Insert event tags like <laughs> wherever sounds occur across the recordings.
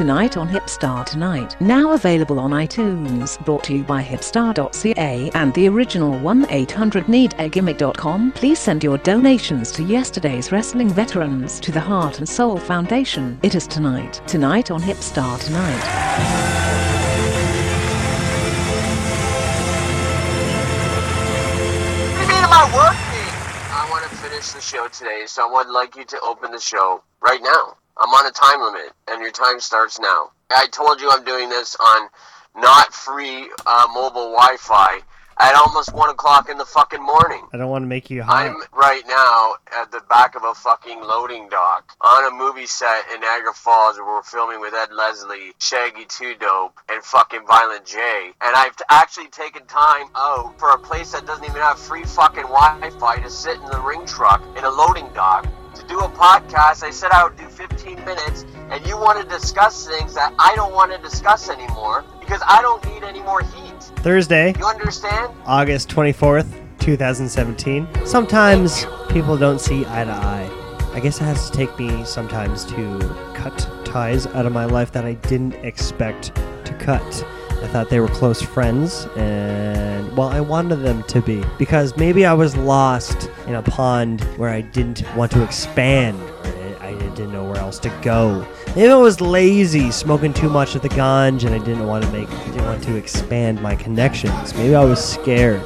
Tonight on Hipstar Tonight. Now available on iTunes. Brought to you by hipstar.ca and the original 1 800 needagimmick.com. Please send your donations to yesterday's wrestling veterans to the Heart and Soul Foundation. It is tonight. Tonight on Hipstar Tonight. I want to finish the show today, so I would like you to open the show right now. I'm on a time limit, and your time starts now. I told you I'm doing this on not free uh, mobile Wi-Fi at almost one o'clock in the fucking morning. I don't want to make you hot. I'm right now at the back of a fucking loading dock on a movie set in Niagara Falls where we're filming with Ed Leslie, Shaggy Two Dope, and fucking Violent J. And I've actually taken time out for a place that doesn't even have free fucking Wi-Fi to sit in the ring truck in a loading dock to do a podcast. I said I would do 15 minutes, and you want to discuss things that I don't want to discuss anymore because I don't need any more heat. Thursday, You understand? August 24th, 2017. Sometimes people don't see eye to eye. I guess it has to take me sometimes to cut ties out of my life that I didn't expect to cut. I thought they were close friends, and well, I wanted them to be because maybe I was lost in a pond where I didn't want to expand, or I I didn't know where else to go. Maybe I was lazy, smoking too much of the ganj, and I didn't want to make, didn't want to expand my connections. Maybe I was scared.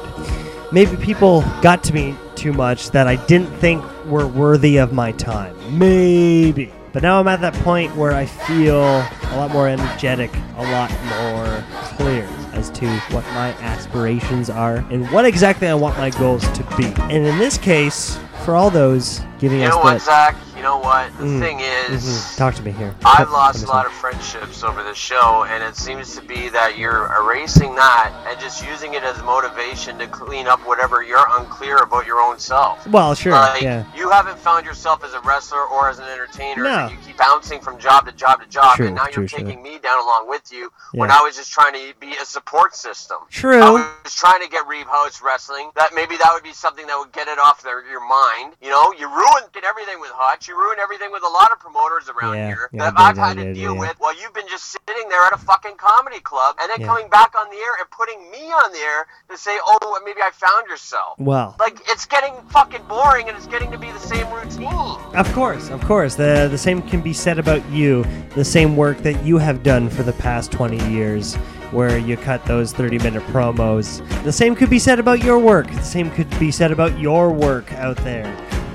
Maybe people got to me too much that I didn't think were worthy of my time. Maybe. But now I'm at that point where I feel a lot more energetic, a lot more clear as to what my aspirations are and what exactly I want my goals to be. And in this case, for all those giving us that. Know what? The Mm, thing is, Mhm. Talk to me here. I've lost a lot of friendships over the show, and it seems to be that you're erasing that and just using it as motivation to clean up whatever you're unclear about your own self. Well, sure. Like, yeah. you haven't found yourself as a wrestler or as an entertainer. No. and You keep bouncing from job to job to job, True, and now true, you're true. taking me down along with you when I was just trying to be a support system. True. Was trying to get Reeve House wrestling. That maybe that would be something that would get it off their, your mind. You know, you ruined everything with Hutch. You ruined everything with a lot of promoters around Yeah, here yeah, that I've had to deal with while you've been just sitting there at a fucking comedy club and then coming back on the air and putting me on the air to say, oh, maybe I found yourself. Well, Like it's getting fucking boring and it's getting to be the same routine. Of course, of course. The the same can be said about you. The same work that you have done for the past 20 years where you cut those 30 minute promos. The same could be said about your work. The same could be said about your work out there.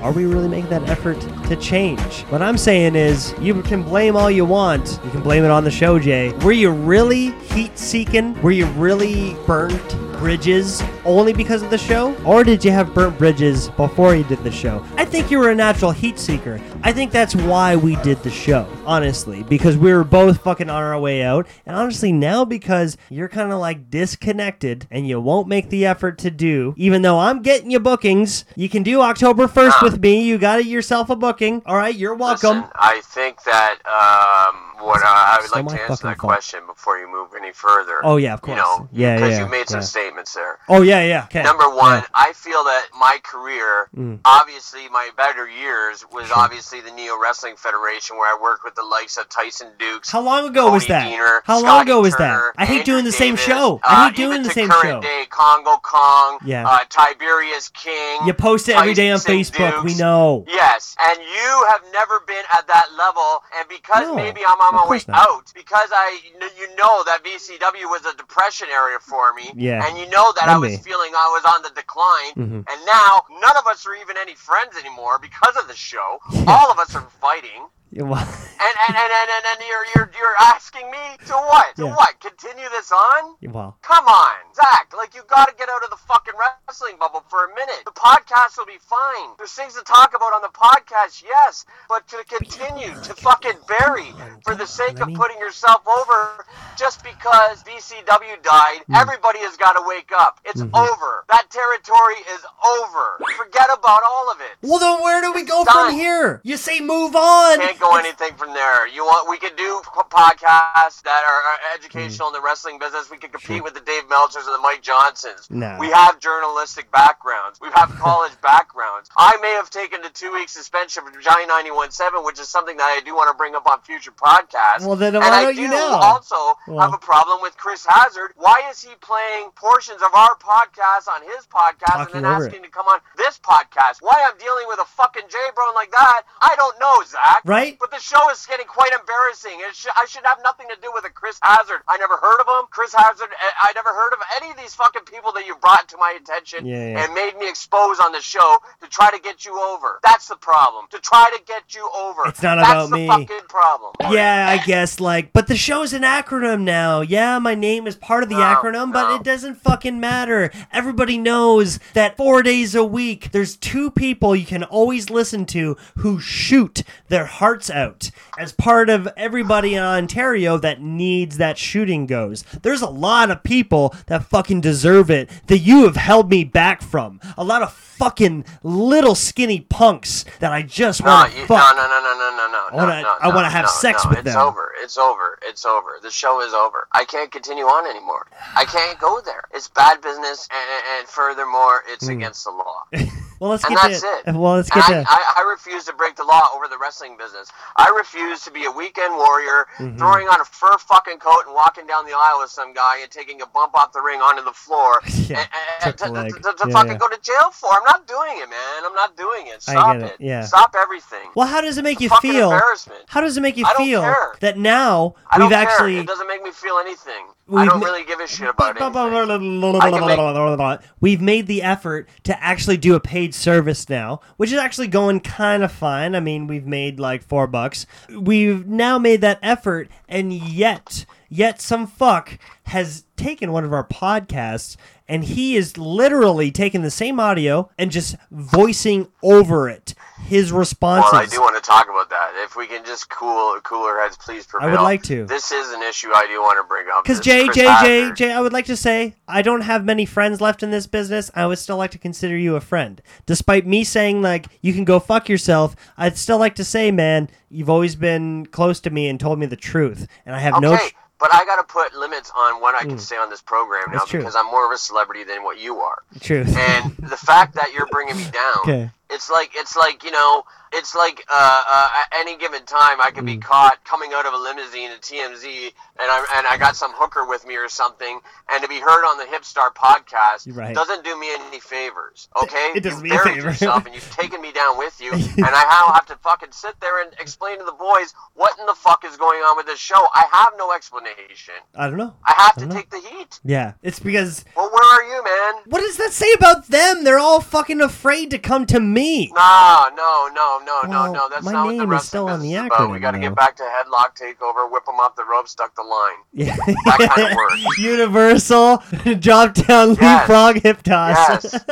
Are we really making that effort to change? What I'm saying is, you can blame all you want. You can blame it on the show, Jay. Were you really heat seeking? Were you really burnt bridges only because of the show? Or did you have burnt bridges before you did the show? I think you were a natural heat seeker. I think that's why we did the show, honestly, because we were both fucking on our way out. And honestly, now because you're kind of like disconnected and you won't make the effort to do, even though I'm getting you bookings, you can do October 1st with me. You got yourself a booking. All right, you're welcome. Listen, I think that um, what I, I would like to answer that fault. question before you move any further. Oh, yeah, of course. You know, Yeah, because yeah, you made some yeah. statements there. Oh, yeah, yeah. Okay. Number one, Yeah. I feel that my career, Mm. obviously, my better years was Sure. obviously the Neo Wrestling Federation, where I worked with the likes of Tyson Dukes. How long ago was that? Deaner, How long Scotty ago was Turner, that? I hate Andrew doing the same Davis, show. uh, I hate doing even the to same current show. Day, Congo Kong, Yeah. uh, Tiberius King. You post it every day on Tyson Facebook. We know. Yes, and you have never been at that level, and because No, maybe I'm on my way not. out, because I, you know that VCW was a depression area for me, Yeah. and you know that I And was feeling I was on the decline, Mhm. and now none of us are even any friends anymore because of the show. <laughs> All of us are fighting. Yeah, well, And and, and, and, and, and you're, you're you're asking me to what? To Yeah. what? Continue this on? well, Come on, Zach. Like you got to get out of the fucking wrestling bubble for a minute. The podcast will be fine. There's things to talk about on the podcast, yes, but to continue to fucking bury for the sake of putting yourself over just because VCW died, Hmm. everybody has got to wake up. It's Mm-hmm. over. That territory is over. Forget about all of it. well, then where do we go Done. from here? You say move on, Can't go anything from there. You want? We could do podcasts that are, educational mm-hmm. in the wrestling business. We could compete Sure. with the Dave Meltzers and the Mike Johnsons. No. We have journalistic backgrounds. We have <laughs> college backgrounds. I may have taken a two week suspension from Johnny 91.7, which is something that I do want to bring up on future podcasts. Well, then and why I don't you know? I also Well- have a problem with Chris Hazard. Why is he playing portions of our podcast on his podcast Talking and then asking to come on this podcast? Why I'm dealing with a fucking J-Bro like that, I don't know, Zach. Right? But the show is getting quite embarrassing. It sh- I should have nothing to do with a Chris Hazard. I never heard of him. Chris Hazard, I I never heard of any of these fucking people that you brought to my attention Yeah, yeah. and made me expose on the show to try to get you over. That's the problem. To try to get you over. It's not about That's about the me. fucking problem. Yeah, I guess like, but the show is an acronym now. Yeah, my name is part of the No, acronym, but it doesn't fucking matter. Everybody knows that four days a week, there's two people you can always listen to who shoot their hearts out as part of everybody in Ontario that needs that shooting goes. There's a lot of people that fucking deserve it that you have held me back from. A lot of fucking little skinny punks that I just want to no, fuck. no, no, no, no, no, no. I wanna- no, I no, wanna have no, sex no, with it's them. It's over. It's over. It's over. The show is over. I can't continue on anymore. I can't go there. It's bad business, and, and furthermore, it's Hmm. against the law. <laughs> Well, let's And get that's to it. well, let's And get I, to I, I refuse to break the law over the wrestling business. I refuse to be a weekend warrior, Mm-hmm. throwing on a fur fucking coat and walking down the aisle with some guy and taking a bump off the ring onto the floor <laughs> Yeah, and, and, to, to, to, to Yeah, fucking yeah. go to jail for. I'm not doing it, man. I'm not doing it. Stop it, it. yeah. Stop everything. Well, how does it make It's you feel? embarrassment. How does it make you feel care. that now we've actually care. It doesn't make me feel anything. We've I don't ma- really give a shit about <laughs> anything. I can <laughs> We've made the effort to actually do a paid service now, which is actually going kind of fine. I mean, we've made like four bucks. We've now made that effort, and yet, yet some fuck has taken one of our podcasts and he is literally taking the same audio and just voicing over it his responses. Well, I do want to talk about that. If we can just cool cooler heads, please prevail. I would like to. This is an issue I do want to bring up. Because Jay, Jay, Jay, Jay, I would like to say I don't have many friends left in this business. I would still like to consider you a friend, despite me saying like you can go fuck yourself. I'd still like to say, man, you've always been close to me and told me the truth, and I have Okay, no. But I got to put limits on what I can hmm. say on this program now That's true. because I'm more of a celebrity than what you are. truth. And the fact that you're bringing me down, <laughs> Okay. It's like it's like you know, it's like uh, uh, at any given time I could be Mm. caught coming out of a limousine at TMZ, and I and I got some hooker with me or something, and to be heard on the Hipstar podcast right. doesn't do me any favors. Okay, It doesn't you me a buried favor. yourself, and you've <laughs> taken me down with you, <laughs> and I now have to fucking sit there and explain to the boys what in the fuck is going on with this show. I have no explanation. I don't know. I have to know. take the heat. Yeah, it's because Well, where are you, man? what does that say about them? They're all fucking afraid to come to me. No, no, no, no, Well, no, no. That's my not what the name is still on the is about. We acronym, got to get back to headlock takeover, whip them off the rope, stuck the line. <laughs> Yeah, That kind of work. <laughs> Universal <laughs> drop down Yes. leapfrog hip toss. Yes.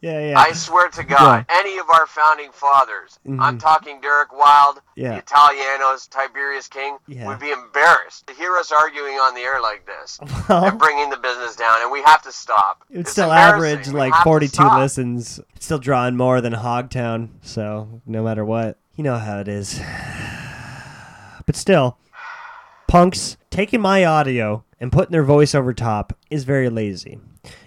yeah, yeah. I swear to God, any of our founding fathers, I'm talking Derek Wild, Mm-hmm. Yeah. the Italianos, Tiberius King, Yeah. would be embarrassed to hear us arguing on the air like this Well, and bringing the business down, and we have to stop. It would It's still average We like 42 listens. It's still drawing more than Hogtown, so no matter what, you know how it is. <sighs> But still, punks taking my audio and putting their voice over top is very lazy.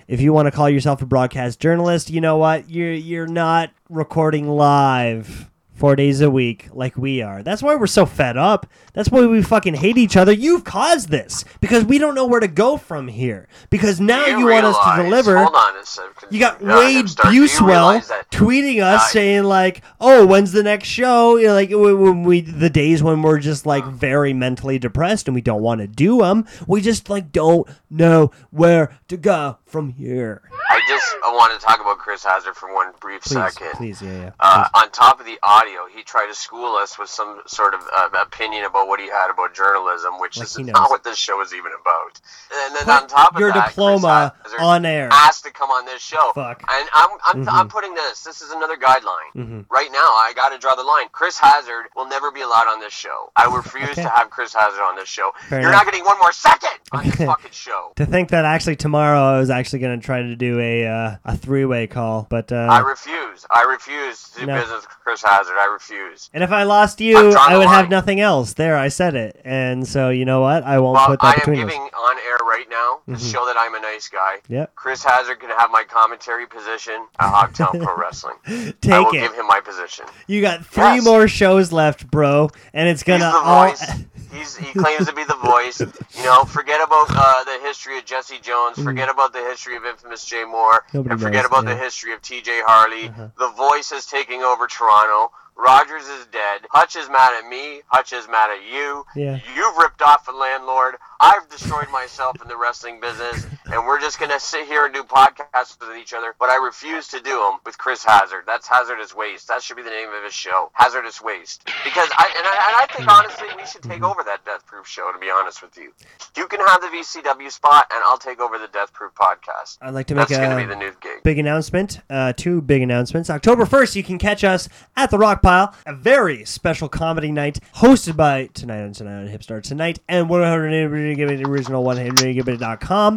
If you want to call yourself a broadcast journalist, you know what? You're you're not recording live four days a week like we are. That's why we're so fed up. That's why we fucking hate each other. You've caused this because we don't know where to go from here. Because now you, want us to deliver. Hold on a second. You got Uh, Wade Busewell tweeting us Uh, saying like, "Oh, when's the next show?" You know, like when we the days when we're just like very mentally depressed and we don't want to do them. We just like don't know where to go from here. I just I want to talk about Chris Hazard for one brief Please, second. please, yeah, yeah. Uh, on top of the audio, he tried to school us with some sort of uh, opinion about what he had about journalism, which Like is not what this show is even about. And then Put on top of your that, diploma on air. asked come on this show. Fuck. And I'm I'm, Mhm. I'm putting this. This is another guideline. Mhm. Right now, I got to draw the line. Chris Hazard will never be allowed on this show. I refuse Okay. to have Chris Hazard on this show. Fair You're enough. not getting one more second on this <laughs> fucking show. To think that actually tomorrow I was actually going to try to do a uh, a three way call, but uh, I refuse. I refuse to do No. business with Chris Hazard. I refuse. and if I lost you, I would have nothing else. There, I said it, and so you know what? I won't Well, put I that am giving us. on air right now to Mhm. show that I'm a nice guy. Yep, Chris Hazard can have my commentary position at Hogtown Pro <laughs> Wrestling. Take I will it. give him my position. You got three Yes. more shows left, bro, and it's gonna the all. voice. He's, he claims to be the voice. You know, forget about uh, the history of Jesse Jones. Forget about the history of infamous Jay Moore. Mm. Nobody and forget knows, about the history of T.J. Harley. Uh-huh. The voice is taking over Toronto. Rogers is dead. Hutch is mad at me. Hutch is mad at you. Yeah. You've ripped off a landlord. I've destroyed myself in the wrestling business, and we're just gonna sit here and do podcasts with each other. But I refuse to do them with Chris Hazard. That's Hazardous Waste. That should be the name of his show, Hazardous Waste. Because I and I, and I think honestly we should take over that Death show. To be honest with you, you can have the VCW spot, and I'll take over the Death Proof podcast. I'd like to make That's gonna be the new gig. big announcement. Uh, two big announcements. October 1st, you can catch us at the Rock Pile, a very special comedy night hosted by Tonight on Tonight on Hipstar Tonight and 100 Give It Original 100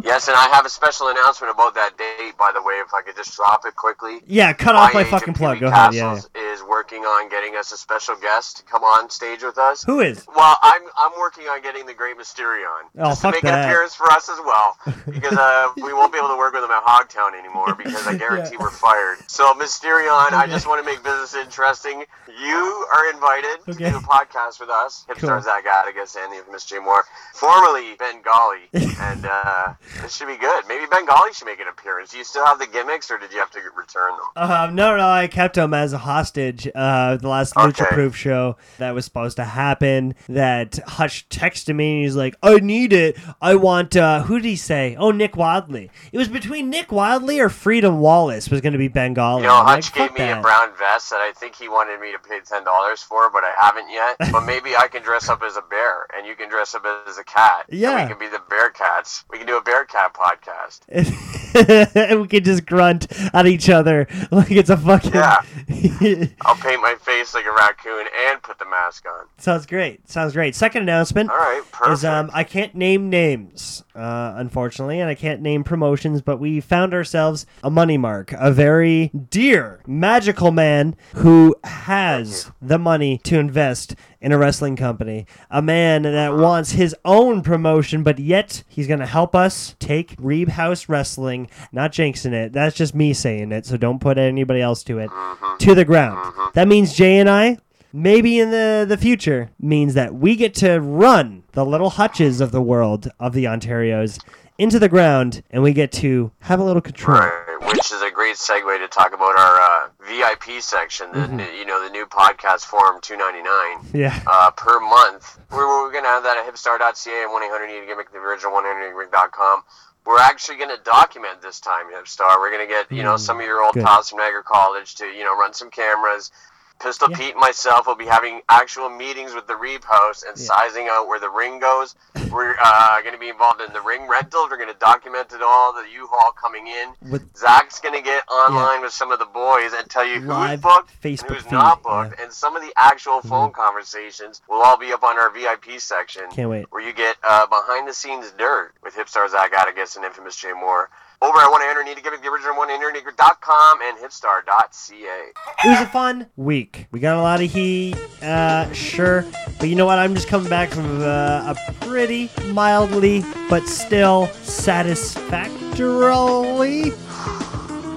Yes, and I have a special announcement about that date. By the way, if I could just drop it quickly. Yeah, cut off my fucking plug. Go ahead. Yeah, yeah. Is working on getting us a special guest to come on stage with us. Who is? Well, I'm I'm working on getting the Great Mysterion Oh, just to make that. an appearance for us as well, because uh, <laughs> we won't be able to work with him at Hogtown anymore because I <laughs> guarantee Yeah. we're fired. So Mysterion, I just want to make business interesting. You are invited Okay. to do a podcast with us, Cool. Hipstar Zach Atticus and the infamous Jay Moore, formerly Bengali, <laughs> and uh, this should be good. Maybe Bengali should make an appearance. Do you still have the gimmicks, or did you have to return them? Um, no, no, I kept them as a hostage. Uh, the last Lucha Proof show that was supposed to happen. That Hush texted me and he's like, "I need it. I want." Uh, who did he say? Oh, Nick Wildley. It was between Nick Wildley or Freedom Wallace was going to be Bengali. You know, I'm like, gave me that." a brown vest that I think he wanted me to pay ten dollars for, but I haven't yet. <laughs> but maybe I can dress up as a bear, and you can dress up as a cat. and Yeah. we can be the Bear Cats. We can do a Bear Cat podcast. <laughs> and <laughs> we could just grunt at each other <laughs> like it's a fucking. Yeah. <laughs> I'll paint my face like a raccoon and put the mask on. Sounds great. Sounds great. Second announcement. All right, perfect. is um I can't name names, uh, unfortunately, and I can't name promotions, but we found ourselves a money mark, a very dear, magical man who has the money to invest in a wrestling company, a man that uh-huh. wants his own promotion, but yet he's gonna help us take Reeb House Wrestling, not jinxing it. That's just me saying it, so don't put anybody else to it. Uh-huh. To the ground. Uh-huh. That means Jay and I maybe in the, the future means that we get to run the little hutches of the world of the Ontarios into the ground and we get to have a little control. Which is a great segue to talk about our uh, VIP section, the Mm-hmm. new, you know the new podcast forum 299 Yeah. uh, per month. We're, we're going to have that at hipstar.ca and 1 800 need a gimmick, the original 1 800 We're actually going to document this time, Hipstar. We're going to get, you know, Mm, some of your old good. pals from Niagara College to, you know, run some cameras. Pistol Yeah. Pete and myself will be having actual meetings with the Reap House and Yeah. sizing out where the ring goes. We're uh, going to be involved in the ring rentals. We're going to document it all, the U-Haul coming in. With Zach's gonna get online with some of the boys and tell you who's booked Facebook and who's feed, not yeah. Mm-hmm. booked, and some of the actual phone conversations will all be up on our VIP section, can't wait. where you get uh, behind the scenes dirt with Hipstar Zach Atticus and Infamous Jay Moore. Over at 1 800 need a gimmick the original 1 800 and hipstar.ca. It was a fun week. We got a lot of heat, uh, sure. But you know what? I'm just coming back from uh, a pretty mildly, but still satisfactorily,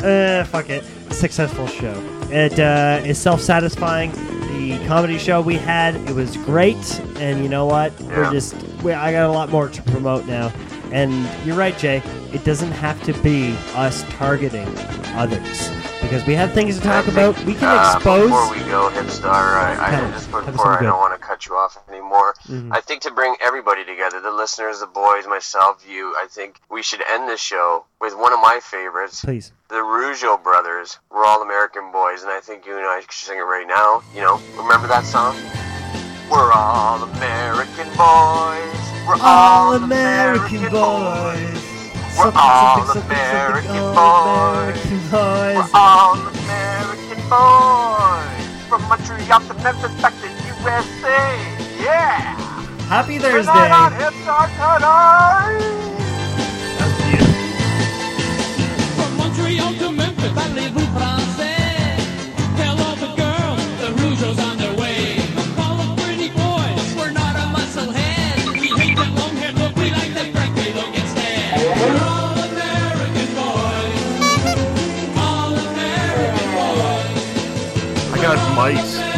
uh, fuck it, successful show. It uh, is self-satisfying. The comedy show we had, it was great. And you know what? We're just, we, I got a lot more to promote now. And you're right, Jay. It doesn't have to be us targeting others because we have things to talk about. We can uh, expose. Before we go, Hipstar, I, I just before I don't want to cut you off anymore. Mhm. I think to bring everybody together, the listeners, the boys, myself, you, I think we should end this show with one of my favorites, Please. the Rougeau brothers. We're all American boys, and I think you and I should sing it right now. You know, remember that song? We're all American boys. We're all, American, boys. We're all American boys. We're all American boys. From Montreal to Memphis back to USA. Yeah. Happy Tonight on Thursday. Hip Talk Tonight. That's beautiful. Montréal to Memphis. Parlez-vous français? mice.